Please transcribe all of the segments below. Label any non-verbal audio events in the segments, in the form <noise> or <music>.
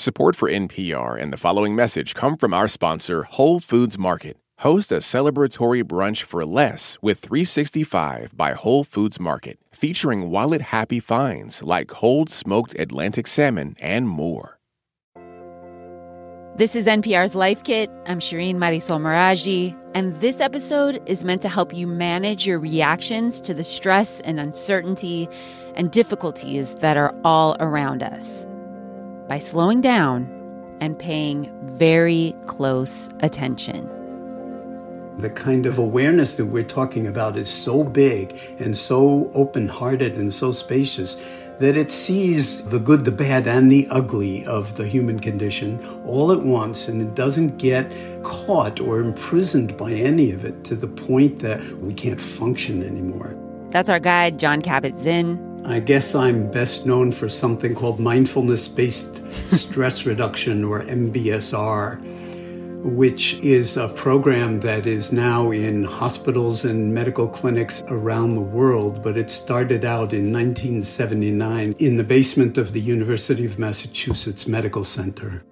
Support for NPR and the following message come from our sponsor, Whole Foods Market. Host a celebratory brunch for less with 365 by Whole Foods Market, featuring wallet happy finds like cold smoked Atlantic salmon and more. This is NPR's Life Kit. I'm Shireen Marisol Meraji, and this episode is meant to help you manage your reactions to the stress and uncertainty and difficulties that are all around us by slowing down and paying very close attention. The kind of awareness that we're talking about is so big and so open hearted and so spacious that it sees the good, the bad, and the ugly of the human condition all at once, and it doesn't get caught or imprisoned by any of it to the point that we can't function anymore. That's our guide, Jon Kabat Zinn. I guess I'm best known for something called mindfulness based <laughs> stress reduction or MBSR, which is a program that is now in hospitals and medical clinics around the world. But it started out in 1979 in the basement of the University of Massachusetts Medical Center.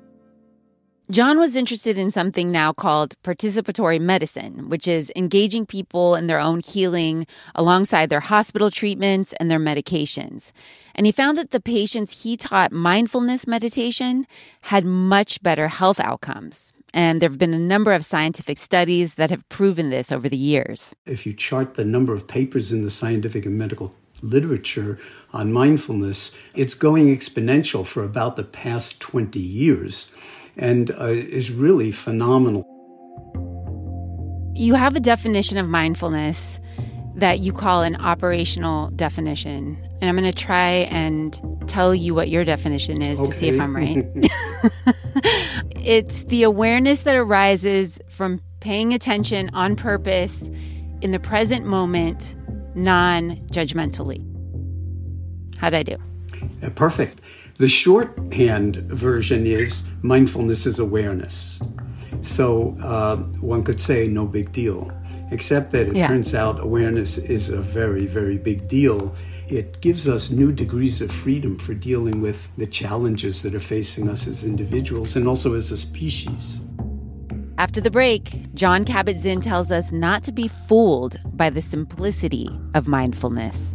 Jon was interested in something now called participatory medicine, which is engaging people in their own healing alongside their hospital treatments and their medications. And he found that the patients he taught mindfulness meditation had much better health outcomes. And there have been a number of scientific studies that have proven this over the years. If you chart the number of papers in the scientific and medical literature on mindfulness, it's going exponential for about the past 20 years and uh, is really phenomenal. You have a definition of mindfulness that you call an operational definition. And I'm going to try and tell you what your definition is okay. to see if I'm right. <laughs> <laughs> it's the awareness that arises from paying attention on purpose in the present moment, non judgmentally. How'd I do? Uh, perfect. The shorthand version is mindfulness is awareness. So uh, one could say no big deal, except that it yeah. turns out awareness is a very, very big deal. It gives us new degrees of freedom for dealing with the challenges that are facing us as individuals and also as a species. After the break, Jon Kabat Zinn tells us not to be fooled by the simplicity of mindfulness.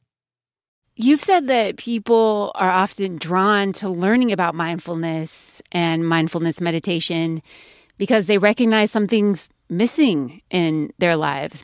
You've said that people are often drawn to learning about mindfulness and mindfulness meditation because they recognize something's missing in their lives.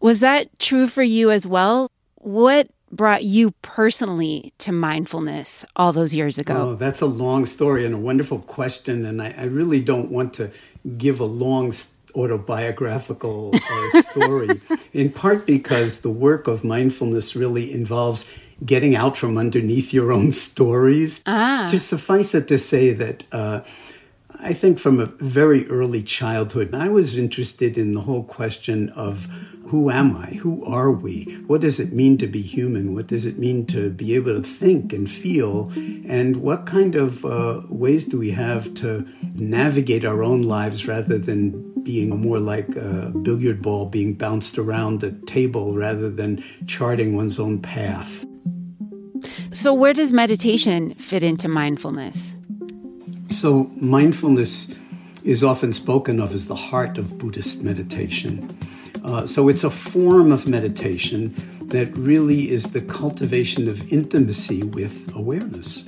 Was that true for you as well? What brought you personally to mindfulness all those years ago? Oh, that's a long story and a wonderful question. And I, I really don't want to give a long autobiographical uh, story, <laughs> in part because the work of mindfulness really involves getting out from underneath your own stories. Ah. Just suffice it to say that uh, I think from a very early childhood, I was interested in the whole question of who am I? Who are we? What does it mean to be human? What does it mean to be able to think and feel? And what kind of uh, ways do we have to navigate our own lives rather than being more like a billiard ball being bounced around the table rather than charting one's own path. So, where does meditation fit into mindfulness? So, mindfulness is often spoken of as the heart of Buddhist meditation. Uh, so, it's a form of meditation that really is the cultivation of intimacy with awareness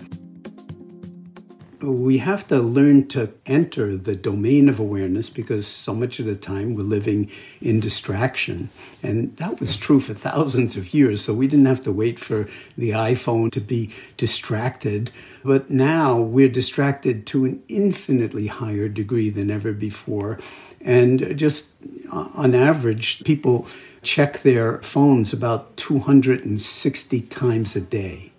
we have to learn to enter the domain of awareness because so much of the time we're living in distraction. And that was true for thousands of years. So we didn't have to wait for the iPhone to be distracted. But now we're distracted to an infinitely higher degree than ever before. And just uh, on average, people check their phones about 260 times a day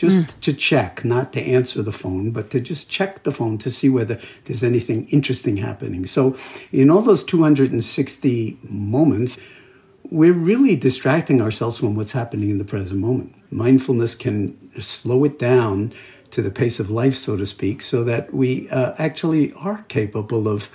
just mm. to check, not to answer the phone, but to just check the phone to see whether there's anything interesting happening. So, in all those 260 moments, we're really distracting ourselves from what's happening in the present moment. Mindfulness can slow it down to the pace of life, so to speak, so that we uh, actually are capable of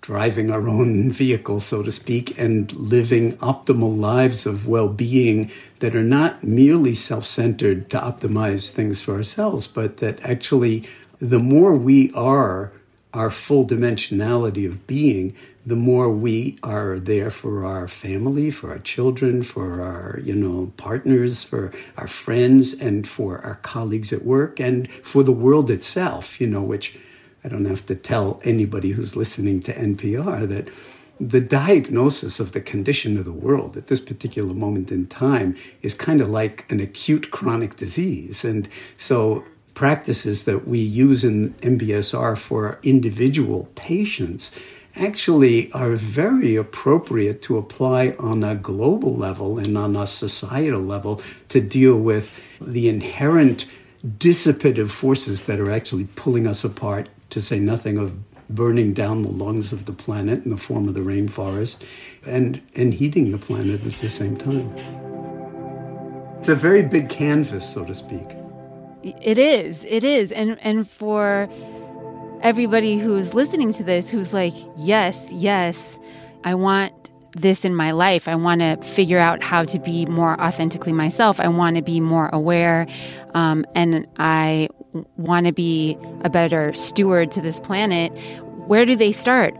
driving our own <laughs> vehicle, so to speak, and living optimal lives of well being that are not merely self centered to optimize things for ourselves, but that actually, the more we are our full dimensionality of being, the more we are there for our family, for our children, for our, you know, partners, for our friends, and for our colleagues at work, and for the world itself, you know, which I don't have to tell anybody who's listening to NPR that the diagnosis of the condition of the world at this particular moment in time is kind of like an acute chronic disease. And so practices that we use in MBSR for individual patients actually are very appropriate to apply on a global level and on a societal level to deal with the inherent dissipative forces that are actually pulling us apart to say nothing of burning down the lungs of the planet in the form of the rainforest and, and heating the planet at the same time. It's a very big canvas, so to speak. It is. It is. And and for everybody who's listening to this who's like, "Yes, yes, I want this in my life. I want to figure out how to be more authentically myself. I want to be more aware. Um, and I want to be a better steward to this planet. Where do they start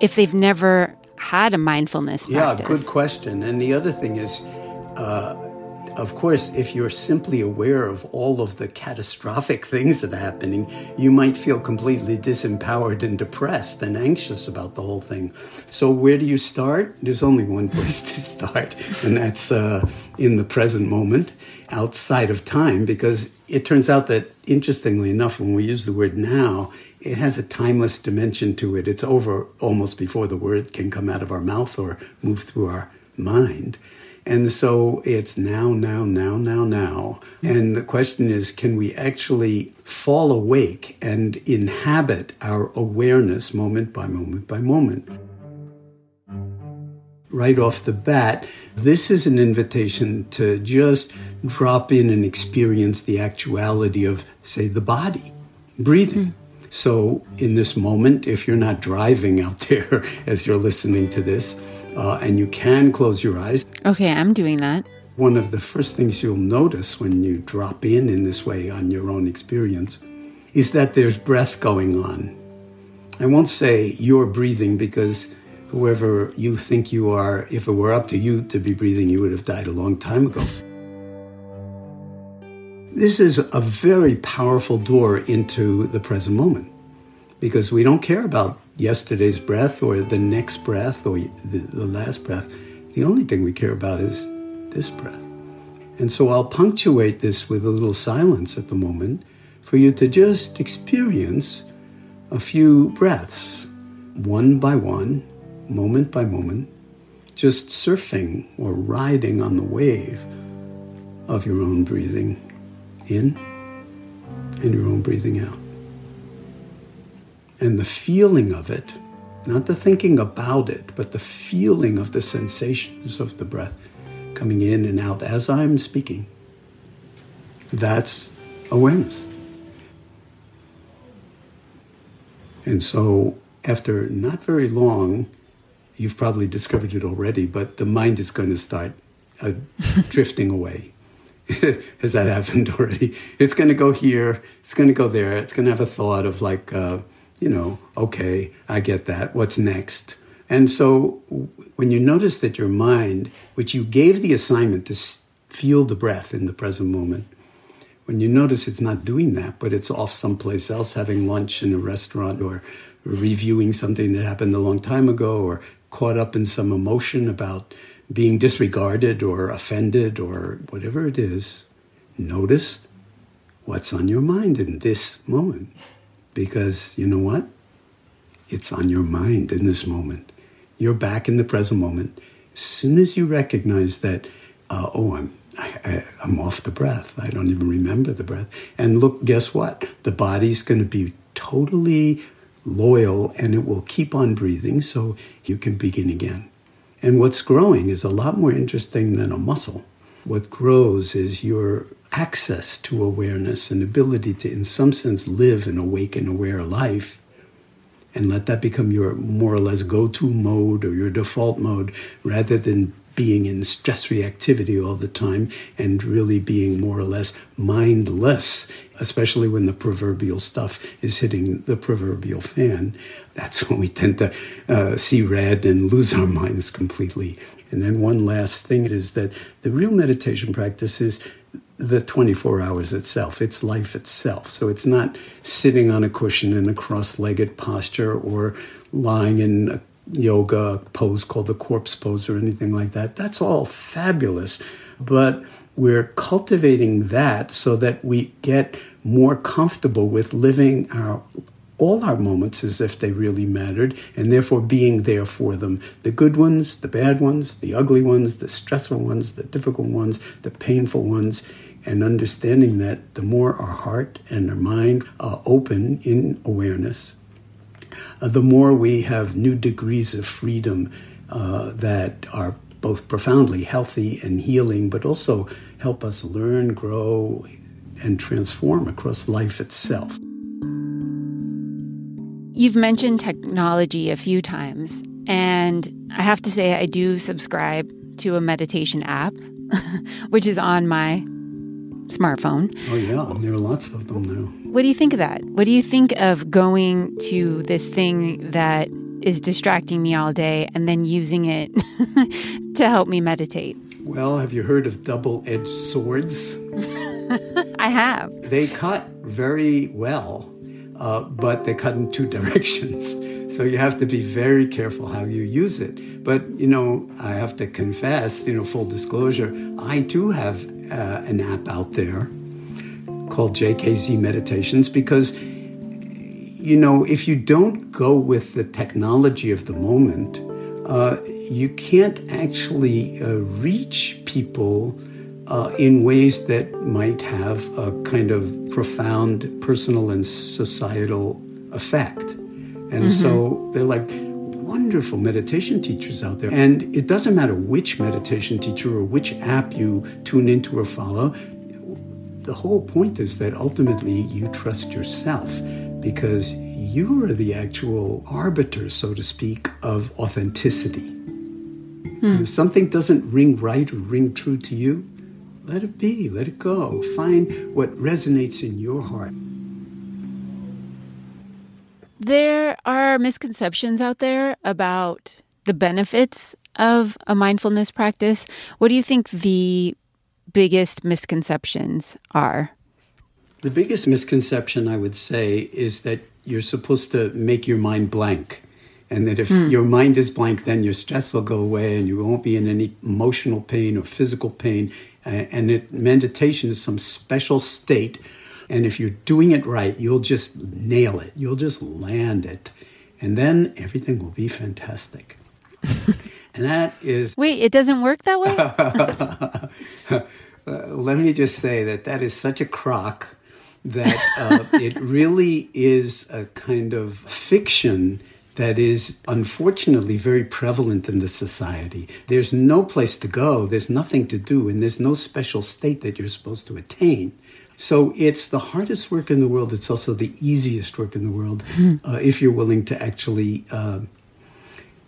if they've never had a mindfulness practice? Yeah, good question. And the other thing is, uh, of course, if you're simply aware of all of the catastrophic <laughs> things that are happening, you might feel completely disempowered and depressed and anxious about the whole thing. So, where do you start? There's only one <laughs> place to start, and that's uh, in the present moment, outside of time, because it turns out that, interestingly enough, when we use the word now, it has a timeless dimension to it. It's over almost before the word can come out of our mouth or move through our mind. And so it's now, now, now, now, now. And the question is can we actually fall awake and inhabit our awareness moment by moment by moment? Right off the bat, this is an invitation to just drop in and experience the actuality of, say, the body, breathing. Mm. So, in this moment, if you're not driving out there <laughs> as you're listening to this, uh, and you can close your eyes. Okay, I'm doing that. One of the first things you'll notice when you drop in in this way on your own experience is that there's breath going on. I won't say you're breathing because whoever you think you are, if it were up to you to be breathing, you would have died a long time ago. This is a very powerful door into the present moment because we don't care about yesterday's breath or the next breath or the, the last breath. The only thing we care about is this breath. And so I'll punctuate this with a little silence at the moment for you to just experience a few breaths, one by one, moment by moment, just surfing or riding on the wave of your own breathing in and your own breathing out and the feeling of it, not the thinking about it, but the feeling of the sensations of the breath coming in and out as I'm speaking. That's awareness. And so, after not very long, you've probably discovered it already, but the mind is going to start uh, <laughs> drifting away. <laughs> Has that happened already? It's going to go here, it's going to go there, it's going to have a thought of like, uh, you know, okay, I get that. What's next? And so when you notice that your mind, which you gave the assignment to, feel the breath in the present moment. When you notice it's not doing that, but it's off someplace else, having lunch in a restaurant or reviewing something that happened a long time ago or caught up in some emotion about being disregarded or offended or whatever it is, notice what's on your mind in this moment. Because you know what? It's on your mind in this moment. You're back in the present moment. As soon as you recognize that, uh, oh, I'm I, am off the breath. I don't even remember the breath. And look, guess what? The body's going to be totally loyal and it will keep on breathing so you can begin again. And what's growing is a lot more interesting than a muscle. What grows is your access to awareness and ability to, in some sense, live an awake and aware life. And let that become your more or less go to mode or your default mode rather than being in stress reactivity all the time and really being more or less mindless, especially when the proverbial stuff is hitting the proverbial fan. That's when we tend to uh, see red and lose our minds completely. And then one last thing is that the real meditation practice is the 24 hours itself. It's life itself. So it's not sitting on a cushion in a cross legged posture or lying in a yoga pose called the corpse pose or anything like that. That's all fabulous. But we're cultivating that so that we get more comfortable with living our all our moments as if they really mattered and therefore being there for them. The good ones the bad ones the ugly ones the stressful ones the difficult ones the painful ones and understanding that the more our heart and our mind are open in awareness uh, the more we have new degrees of freedom uh, that are both profoundly healthy and healing, but also help us learn, grow, and transform across life itself. You've mentioned technology a few times, and I have to say, I do subscribe to a meditation app, <laughs> which is on my smartphone. Oh, yeah, there are lots of them now. What do you think of that? What do you think of going to this thing that is distracting me all day and then using it <laughs> to help me meditate? Well, have you heard of double edged swords? <laughs> I have. They cut very well, uh, but they cut in two <laughs> directions. So you have to be very careful how you use it. But, you know, I have to confess, you know, full disclosure, I too have uh, an app out there called JKZ Meditations because, you know, if you don't go with the technology of the moment, uh, you can't actually uh, reach people uh, in ways that might have a kind of profound personal and societal effect. And mm-hmm. so they're like, wonderful meditation teachers out there. And it doesn't matter which meditation teacher or which app you tune into or follow. The whole point is that ultimately you trust yourself because you are the actual arbiter, so to speak, of authenticity. Hmm. If something doesn't ring right or ring true to you, let it be, let it go. Find what resonates in your heart. There are misconceptions out there about the benefits of a mindfulness practice. What do you think the biggest misconceptions are? The biggest misconception, I would say, is that you're supposed to make your mind blank. And that if mm. your mind is blank, then your stress will go away and you won't be in any emotional pain or physical pain. And it, meditation is some special state and if you're doing it right, you'll just nail it. You'll just land it. And then everything will be fantastic. <laughs> and that is. Wait, it doesn't work that way? <laughs> uh, let me just say that that is such a crock that uh, it really is a kind of fiction that is unfortunately very prevalent in the society. There's no place to go, there's nothing to do, and there's no special state that you're supposed to attain. So it's the hardest work in the world. It's also the easiest work in the world hmm. uh, if you're willing to actually uh,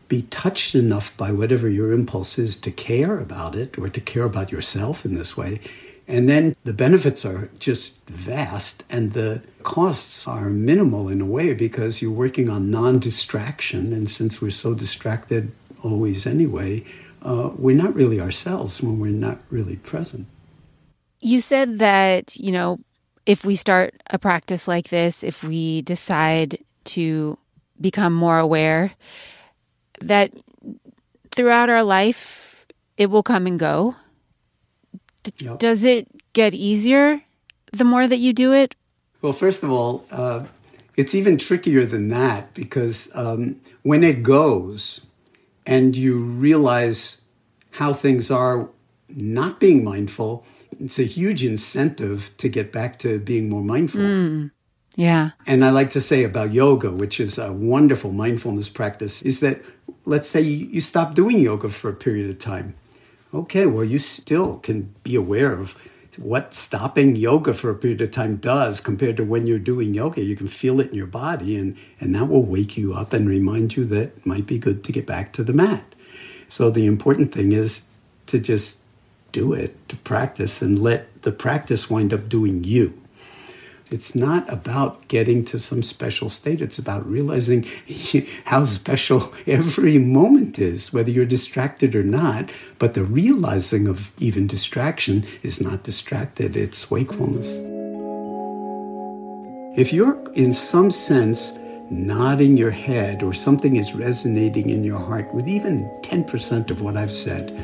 be touched enough by whatever your impulse is to care about it or to care about yourself in this way. And then the benefits are just vast and the costs are minimal in a way because you're working on non distraction. And since we're so distracted always anyway, uh, we're not really ourselves when we're not really present. You said that, you know, if we start a practice like this, if we decide to become more aware, that throughout our life, it will come and go. D- Yep. Does it get easier the more that you do it? Well, first of all, uh, it's even trickier than that because um, when it goes and you realize how things are not being mindful, it's a huge incentive to get back to being more mindful. Yeah. And I like to say about yoga, which is a wonderful mindfulness practice, is that let's say you stop doing yoga for a period of time. Okay, well, you still can be aware of what stopping yoga for a period of time does compared to when you're doing yoga. You can feel it in your body, and, and that will wake you up and remind you that it might be good to get back to the mat. So the important thing is to just do it, to practice, and let the practice wind up doing you. It's not about getting to some special state. It's about realizing <laughs> how special every moment is, whether you're distracted or not. But the realizing of even distraction is not distracted, it's wakefulness. If you're in some sense nodding your head or something is resonating in your heart with even 10% of what I've said,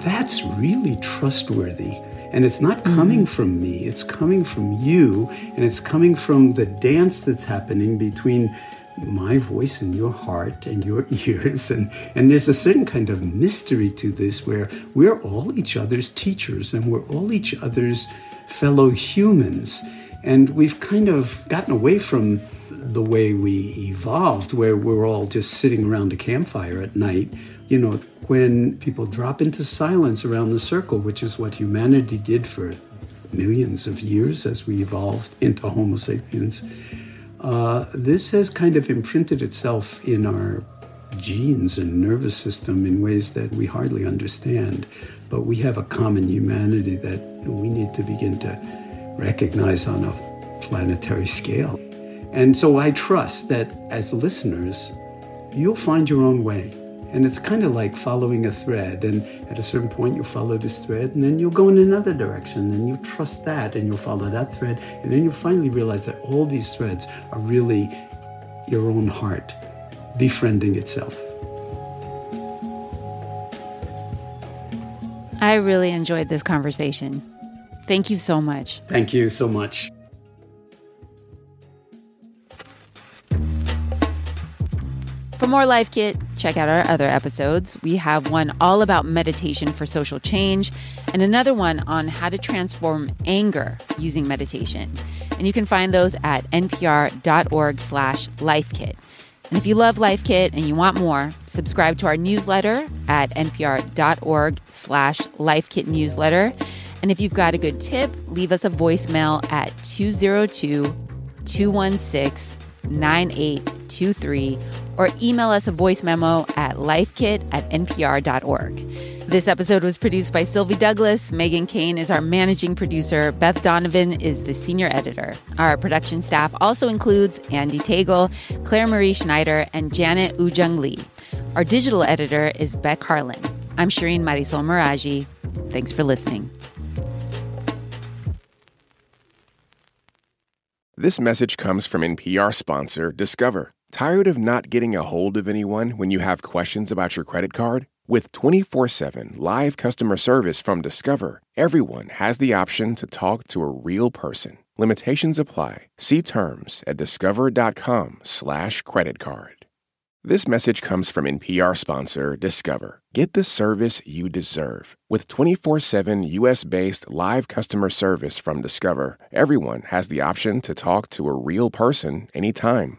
that's really trustworthy. And it's not coming mm. from me, it's coming from you, and it's coming from the dance that's happening between my voice and your heart and your <laughs> ears. And, and there's a certain kind of mystery to this where we're all each other's teachers and we're all each other's fellow humans. And we've kind of gotten away from the way we evolved, where we're all just sitting around a campfire at night. You know, when people drop into silence around the circle, which is what humanity did for millions of years as we evolved into Homo sapiens, uh, this has kind of imprinted itself in our genes and nervous system in ways that we hardly understand. But we have a common humanity that we need to begin to recognize on a planetary scale. And so I trust that as listeners, you'll find your own way. And it's kind of like following a thread. And at a certain point, you'll follow this thread, and then you'll go in another direction, and you trust that, and you'll follow that thread. And then you'll finally realize that all these threads are really your own heart befriending itself. I really enjoyed this conversation. Thank you so much. Thank you so much. More Life Kit, check out our other episodes. We have one all about meditation for social change and another one on how to transform anger using meditation. And you can find those at npr.org slash lifekit. And if you love Life Kit and you want more, subscribe to our newsletter at npr.org slash lifekit newsletter. And if you've got a good tip, leave us a voicemail at 202 216 9823 or email us a voice memo at lifekit at npr.org. This episode was produced by Sylvie Douglis. Meghan Kane is our managing producer. Beth Donovan is the senior editor. Our production staff also includes Andee Tagle, Claire Marie Schneider, and Janet Woojeong Lee. Our digital editor is Beck Harlan. I'm Shireen Marisol Meraji. Thanks for listening. This message comes from NPR sponsor Discover. Tired of not getting a hold of anyone when you have questions about your credit card? With 24 7 live customer service from Discover, everyone has the option to talk to a real person. Limitations apply. See terms at discover.com/slash credit card. This message comes from NPR sponsor Discover. Get the service you deserve. With 24 7 US based live customer service from Discover, everyone has the option to talk to a real person anytime,